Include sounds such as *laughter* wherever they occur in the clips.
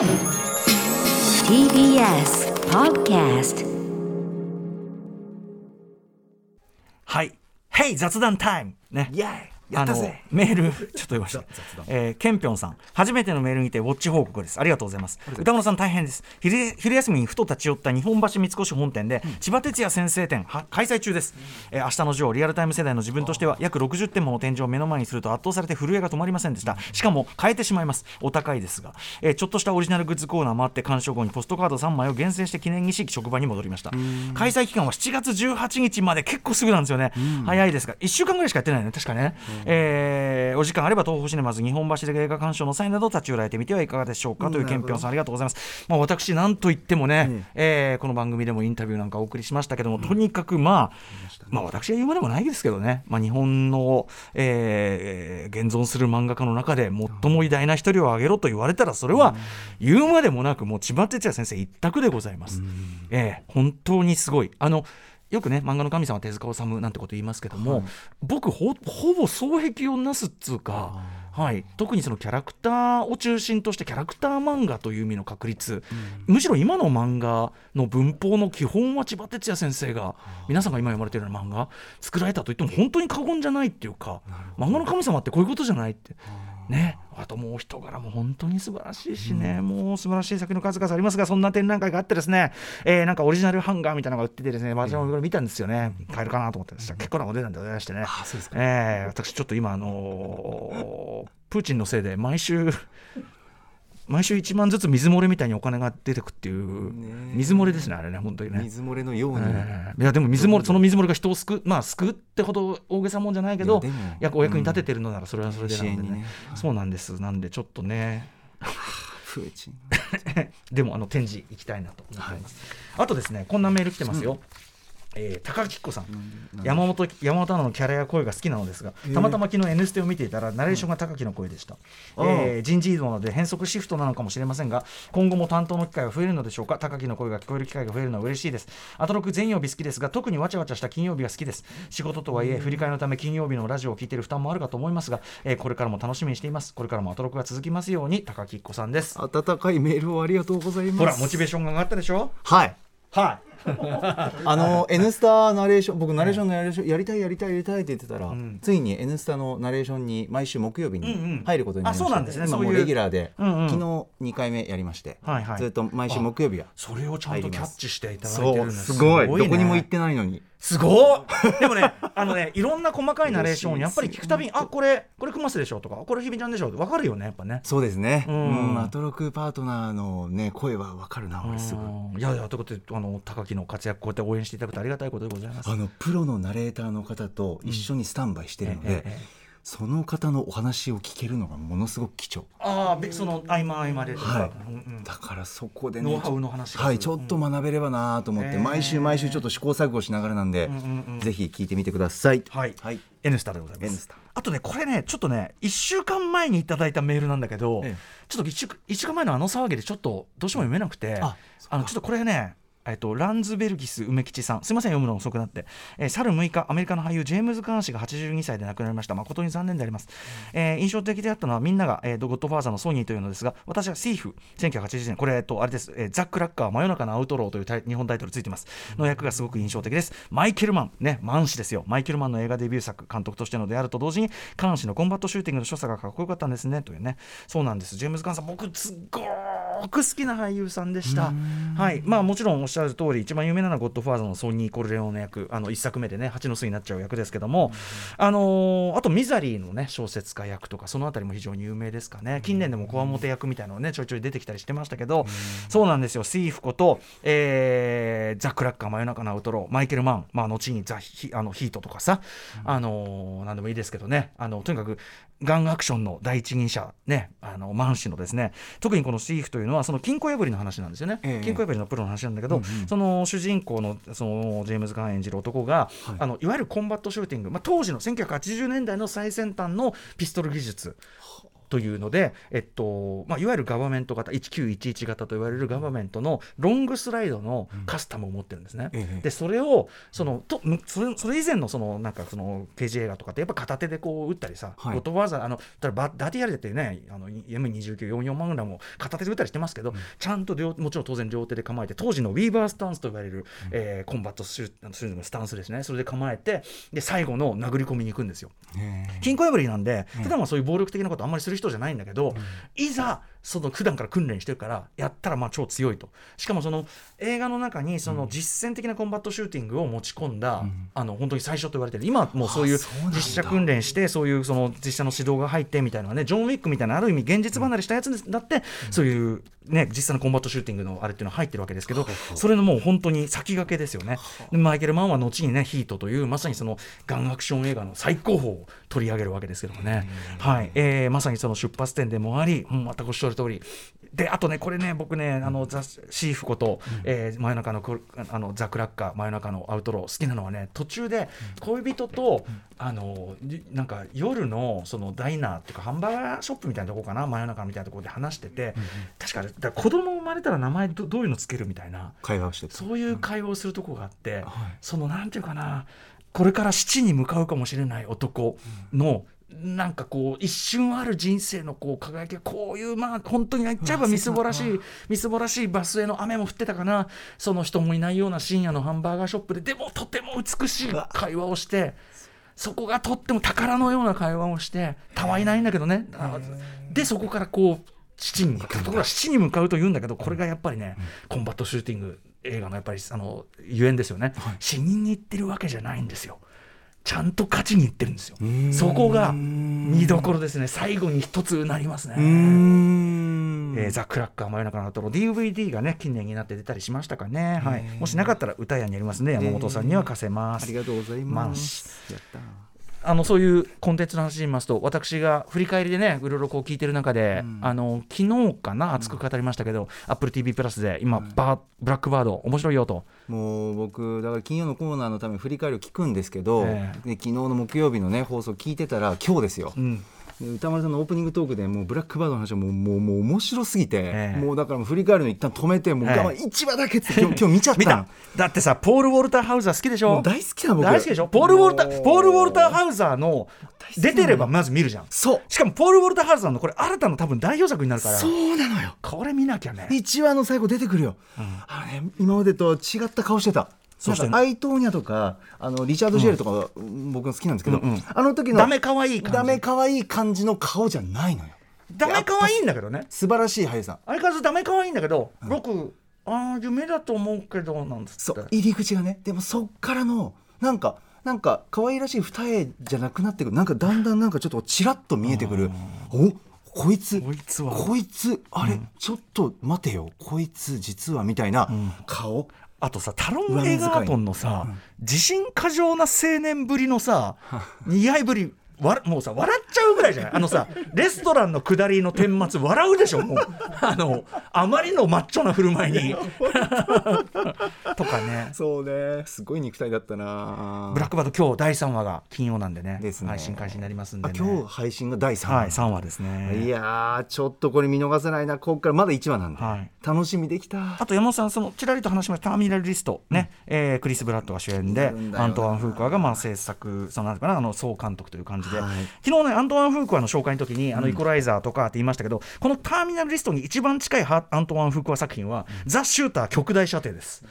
TBS Podcast はい「Hey 雑談タイム」ねあのメールちょっと読ました、えー、ケンピョンさん初めてのメールにてウォッチ報告です。ありがとうございます。歌村さん大変です。昼昼休みにふと立ち寄った日本橋三越本店で、千葉哲也先生展は開催中です、えー明日のジョーリアルタイム世代の自分としては約60点もの展示を目の前にすると圧倒されて震えが止まりませんでした。しかも変えてしまいます。お高いですが、えーちょっとしたオリジナルグッズコーナーもあって鑑賞後にポストカード3枚を厳選して記念にし職場に戻りました。開催期間は7月18日まで結構すぐなんですよね、早いですが1週間ぐらいしかやってないね。確かね、えーお時間あれば東宝シネマズ日本橋で映画鑑賞の際など立ち寄られてみてはいかがでしょうか、というケンピョンさんありがとうございます、まあ、私なんといってもね、えーこの番組でもインタビューなんかお送りしましたけども、とにかくまあ、まあ私が言うまでもないですけどね、まあ、日本の、えー現存する漫画家の中で最も偉大な一人を挙げろと言われたらそれは言うまでもなくもう千葉哲也先生一択でございます、えー本当にすごい。あのよくね漫画の神様手塚治虫なんてこと言いますけども、僕ほほぼ双璧をなすっつうか、はい、特にそのキャラクターを中心としてキャラクター漫画という意味の確率、むしろ今の漫画の文法の基本は千葉哲也先生が皆さんが今読まれているような漫画作られたと言っても本当に過言じゃないっていうか漫画の神様ってこういうことじゃないって。ね、あともう人柄も本当に素晴らしいしね、もう素晴らしい作品の数々ありますがそんな展覧会があってですね、えーなんかオリジナルハンガーみたいなのが売っててですね私もこれ見たんですよね。買えるかなと思って結構なお値段でございましてね。あそうですか。えー私ちょっと今あのープーチンのせいで毎週毎週1万ずつ水漏れみたいにお金が出てくっていうね水漏れですねあれね本当にね。水漏れのように、えーいやでも水漏れその水漏れが人を救うまあ救うってほど大げさもんじゃないけどいやお役に立ててるのならそれはそれでなのでね。そうなんです。なんでちょっとね。プーチンでもあの展示行きたいなと思っています、あとですねこんなメール来てますよ、えー高木っ子さん。山本山本アナのキャラや声が好きなのですがたまたま昨日「N ステ」を見ていたらナレーションが高木の声でした、えー人事異動なので変則シフトなのかもしれませんが今後も担当の機会は増えるのでしょうか？高木の声が聞こえる機会が増えるのは嬉しいです。アトロク全曜日好きですが特にわちゃわちゃした金曜日が好きです。仕事とはいえ振り替えのため金曜日のラジオを聞いている負担もあるかと思いますが、えーこれからも楽しみにしています。これからもアトロクが続きますように高木っ子さんです。温かいメールをありがとうございます。ほらモチベーションが上がったでしょ？はいはい。*laughs* あの「N スタ」ナレーション僕ナレーションのナレーションやりたいやりたいやりたいって言ってたら、ついに「N スタ」のナレーションに毎週木曜日うんうん。に入ることになりました、うなんですね。今もうレギュラーで、うんうん。昨日2回目やりまして、はいはい。ずっと毎週木曜日はそれをちゃんとキャッチしていただいてるんですすごいね。どこにも行ってないのに。すごっ。でもねあのねいろんな細かいナレーションをやっぱり聞くたびにあこれこれクマスでしょとかこれひびちゃんでしょって分かるよねやっぱね。そうですね。ううんん、アトロクパートナーのね声はわかるな俺すぐ。うんいやいやということであの高木の活躍こうやって応援していただくとありがたいことでございます。あのプロのナレーターの方と一緒にスタンバイしてるので、ええええその方のお話を聞けるのがものすごく貴重。ああべその合間合間ではい。うんうん。だからそこでねノウハウの話はいちょっと学べればなと思って、うん。毎週毎週ちょっと試行錯誤しながらなんで、うんうんうん。ぜひ聞いてみてください。はい、はい、N スタでございます。スタ。あとねこれねちょっとね1週間前にいただいたメールなんだけど、ええ。ちょっと1週一週間前のあの騒ぎでちょっとどうしても読めなくてああのちょっとこれねえっと、ランズベルギス梅吉さん、すみません、読むの遅くなって、えー、去る6日、アメリカの俳優、ジェームズ・カーン氏が82歳で亡くなりました、誠に残念であります。えー印象的であったのは、みんなが、えー、ゴッドファーザーのソニーというのですが、私はシーフ、1980年、これ、えっと、あれです、えーザ・クラッカー、真夜中のアウトローという日本タイトルついてます、の役がすごく印象的です。マイケル・マン、ね、マン氏ですよ、マイケル・マンの映画デビュー作、監督としてのであると同時に、カーン氏のコンバットシューティングの所作がかっこよかったんですね、というね、そうなんです、ジェームズ・カーンさん、僕、すっごく好きな俳優さんでした。はい、まあもちろんおっしゃる通り、一番有名なのはゴッドファーザーのソニー・コルレオーネ役、あの一作目でね、蜂の巣になっちゃう役ですけども、あのーあとミザリーのね、小説家役とか、そのあたりも非常に有名ですかね。近年でもこわもて役みたいなのね、ちょいちょい出てきたりしてましたけど、そうなんですよ、シーフこと、えーザ・クラッカー、真夜中のアウトロー、マイケル・マン、まあ後にザヒあのヒートとかさ、あのーなんでもいいですけどね、あのとにかく、ガンアクションの第一人者、ね、あのマン氏のですね、特にこのシーフというのは、その金庫破りの話なんですよね。ええ。金庫破りのプロの話なんだけど、その主人公のそのジェームズ・カーン演じる男が、い、あのいわゆるコンバットシューティング、まあ、当時の1980年代の最先端のピストル技術というので、えっとまあ、いわゆるガバメント型1911型と言われるガバメントのロングスライドのカスタムを持ってるんですね。ええ。でそれをそのとむそれそれ以前のそのなんかその刑事映画とかってやっぱ片手でこう撃ったりさ、はい。ゴッドファーザーあの例えばバダディアルデってねあの M2944 万グラムを片手で撃ったりしてますけど、ちゃんと両もちろん当然両手で構えて当時のウィーバースタンスと言われる、えーコンバットするするのスタンスですね。それで構えてで最後の殴り込みに行くんですよ。金庫破りなんで普段はそういう暴力的なことあんまりする人じゃないんだけど、いざその普段から訓練してるからやったらまあ超強いと。しかもその映画の中にその実践的なコンバットシューティングを持ち込んだ、あの本当に最初と言われてる。今はもうそういう実射訓練してそういうその実射の指導が入ってみたいなねジョン・ウィックみたいなある意味現実離れしたやつだって、そういうね実際のコンバットシューティングのあれっていうのは入ってるわけですけどそれのもう本当に先駆けですよね。でマイケル・マンは後にねヒートというまさにそのガンアクション映画の最高峰を取り上げるわけですけどもね、はい。えーまさにその出発点でもあり、うん、全くおっしゃる通り。であとねこれね僕ねあのザ・シーフこと、えー真夜中のクあのザ・クラッカー真夜中のアウトロー好きなのはね途中で恋人と、あのじなんか夜のそのダイナーっていうかハンバーガーショップみたいなとこかな真夜中みたいなところで話してて、確かだから子供生まれたら名前どどういうのつけるみたいな。会話をしてた。そういう会話をするとこがあって、はい。そのなんていうかなこれから死地に向かうかもしれない男の、なんかこう一瞬ある人生のこう輝きがこういうまあ本当に言っちゃえばみすぼらしいみすぼらしいバスへの雨も降ってたかな。その人もいないような深夜のハンバーガーショップででもとても美しい会話をしてそこがとっても宝のような会話をしてたわいないんだけどね。あでそこからこう死地に向かうところは死地に向かうと言うんだけどこれがやっぱりね、コンバットシューティング映画のやっぱりあのゆえんですよね、死にに行ってるわけじゃないんですよちゃんと勝ちに行ってるんですよ。そこが見どころですね。最後に一つなりますね。えーザ・クラッカー真夜中のアウトロー DVD がね近年になって出たりしましたかね、はい、もしなかったら歌屋にありますね山本さんには貸せます、ありがとうございまますやったあのそういうコンテンツの話で言いますと私が振り返りでねいろいろこう聞いてる中で、あの昨日かな熱く語りましたけど、AppleTV プラスで今、バーブラックバード面白いよと。もう僕だから金曜のコーナーのために振り返りを聞くんですけど、えで昨日の木曜日のね放送聞いてたら今日ですよ、ん。で歌丸さんのオープニングトークでもうブラックバードの話はもうもうもう面白すぎて、ええ。もうだからもう振り返るの一旦止めてもうええ我慢1話だけって今日今日見ちゃった見た。だってさポール・ウォルター・ハウザー好きでしょ？大好きな僕。大好きでしょ？ポール・ウォルターポール・ウォルター・ハウザーの出てればまず見るじゃん。そう。しかもポール・ウォルター・ハウザーのこれ新たな多分代表作になるから。そうなのよ。これ見なきゃね。1話の最後出てくるよ、あのね、今までと違った顔してたそうして。アイトーニャとかあのリチャード・ジェールとか、僕が好きなんですけど、うんうん。あの時のダメ可愛い感じ。ダメ可愛い感じの顔じゃないのよ。ダメ可愛いんだけどね。素晴らしい俳優さん。相変わらずダメ可愛いんだけど、僕ああ夢だと思うけどなんつって。そう入り口がね。でもそっからのなんかなんか可愛らしい二重じゃなくなってくる。なんかだんだんなんかちょっとちらっと見えてくる。おこいつ。こいつは。こいつあれ、ちょっと待てよ。こいつ実はみたいな顔、あとさタロン・エガートンのさ、自信過剰な青年ぶりのさ似合いぶりわもうさ笑っちゃうぐらいじゃない？あのさレストランの下りの顛末笑うでしょ？もう。あのあまりのマッチョな振る舞いに。*laughs* とかね。そうね。すごい肉体だったな。ブラックバード今日第3話が金曜なんでねですね。配信開始になりますんであね今日配信が第3話、はい3話ですね。いやーちょっとこれ見逃せないな。ここからまだ1話なんで、はい楽しみできた。あと山本さん、そのちらりと話しました。ターミナルリストね、えークリス・ブラッドが主演でアントワン・フークアがまあ制作そのなんかなあの総監督という感じで、はい。昨日ねアントワン・フークアの紹介の時にあのイコライザーとかって言いましたけど、このターミナルリストに一番近いハアントワン・フークア作品は、ザ・シューター極大射程です。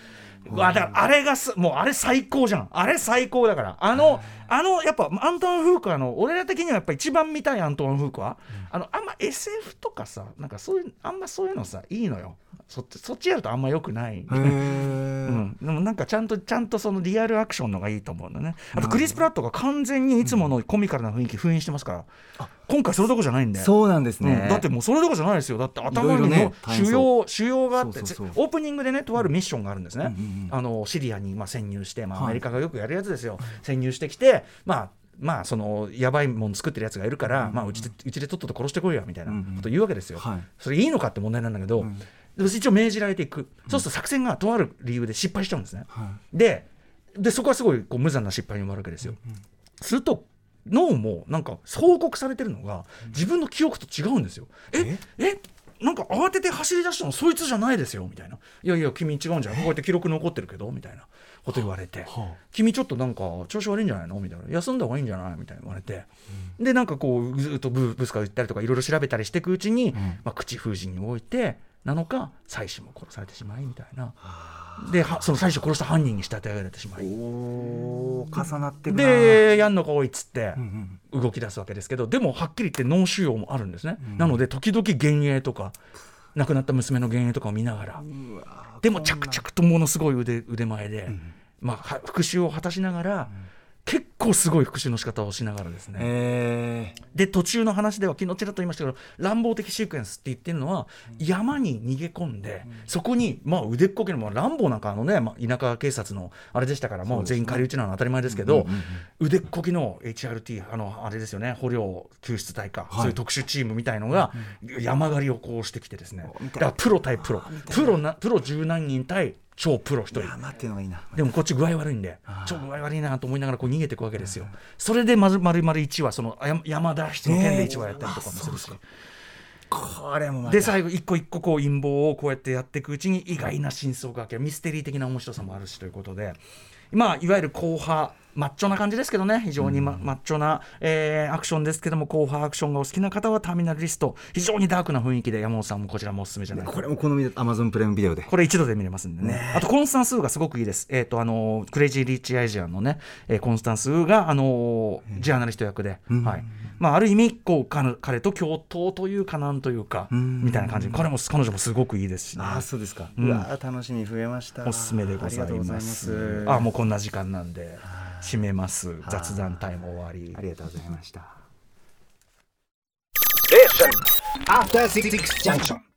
わだからあれがすもうあれ最高じゃん。あれ最高だから。あのあのやっぱアントワン・フークアの俺ら的にはやっぱ一番見たいアントワン・フークア、あのあんま SF とかさなんかそういうあんまそういうのさいいのよそっちやるとあんまよくない、へ *laughs* うーん、でもなんかちゃんとちゃんとそのリアルアクションのがいいと思うんだねあとクリス・プラットが完全にいつものコミカルな雰囲気封印してますから、今回それどころじゃないんでそうなんですね、うん。だってもうそれどころじゃないですよ。だって頭にも腫瘍腫瘍があってオープニングでねとあるミッションがあるんですね、あのシリアにまあ潜入して、まあ、はい。アメリカがよくやるやつですよ、潜入してきてまあまあそのやばいもん作ってるやつがいるから、まあ、うちでうちでとっとと殺してこいよみたいなこと言うわけですよ、はい。それいいのかって問題なんだけど、一応命じられていく、そうすると作戦がとある理由で失敗しちゃうんですね、はででそこはすごいこう無残な失敗に終わるわけですよ、すると脳もなんか報告されてるのが自分の記憶と違うんですよ。ええ？なんか慌てて走り出したのそいつじゃないですよみたいな「いやいや君違うんじゃん。こうやって記録残ってるけど」みたいな。こと言われて「君ちょっとなんか調子悪いんじゃないの?」みたいな「休んだ方がいいんじゃない?」みたいな言われて、でなんかこうずっとブーブスカ言ったりとかいろいろ調べたりしていくうちに、まあ、口封じに置いてなのか妻子も殺されてしまいみたいな。ではその最初殺した犯人に仕立て上げられてしまい。重なってでやんのかおいっつってうんうん動き出すわけですけどでもはっきり言って脳腫瘍もあるんですね、なので時々幻影とか亡くなった娘の幻影とかを見ながら。でも着々とものすごい腕腕前で、まあ、は復讐を果たしながら、結構すごい復讐の仕方をしながらですね、えで途中の話では昨日ちらっと言いましたけど乱暴的シークエンスって言ってるのは、山に逃げ込んで、そこに、まあ、腕っこきの、まあ、乱暴なんかあのね、まあ、田舎警察のあれでしたからもう全員仮打ちなのは当たり前ですけど、腕っこきの HRT あのあれですよね捕虜救出隊か、そういう特殊チームみたいのが、山狩りをこうしてきてですね。だからプロ対プロ。プロなプロ十何人対超プロ一人。でもこっち具合悪いんで、ちょっと具合悪いなと思いながらこう逃げていくわけですよ。それでまるまるまる1話、その山脱出の件で1話やったりとかもするし。これもで最後一個一個こう陰謀をこうやってやっていくうちに意外な真相が明けるミステリー的な面白さもあるしということでまあいわゆる硬派マッチョな感じですけどね。非常にマ,、マッチョな、えーアクションですけども硬派アクションがお好きな方はターミナルリスト。非常にダークな雰囲気で山本さんもこちらもおすすめじゃないか。これも好みで Amazon プライムビデオで。これ一度で見れますんでね。あと、コンスタンスーがすごくいいです。えっ、と、あのクレイジー・リッチ・アイジアンのね、えーコンスタンスーが、あのジャーナリスト役で、はい。まあ、ある意味、こう、か彼と共闘というかなんというか、ん。みたいな感じ。で、彼も、彼女もすごくいいですしね。ああそうですか、ううんわー楽しみ増えました。おすすめでございま。す。あ、もうこんな時間なんで、締めます。雑談タイム終わりあ。りがとうございました After Six Junction.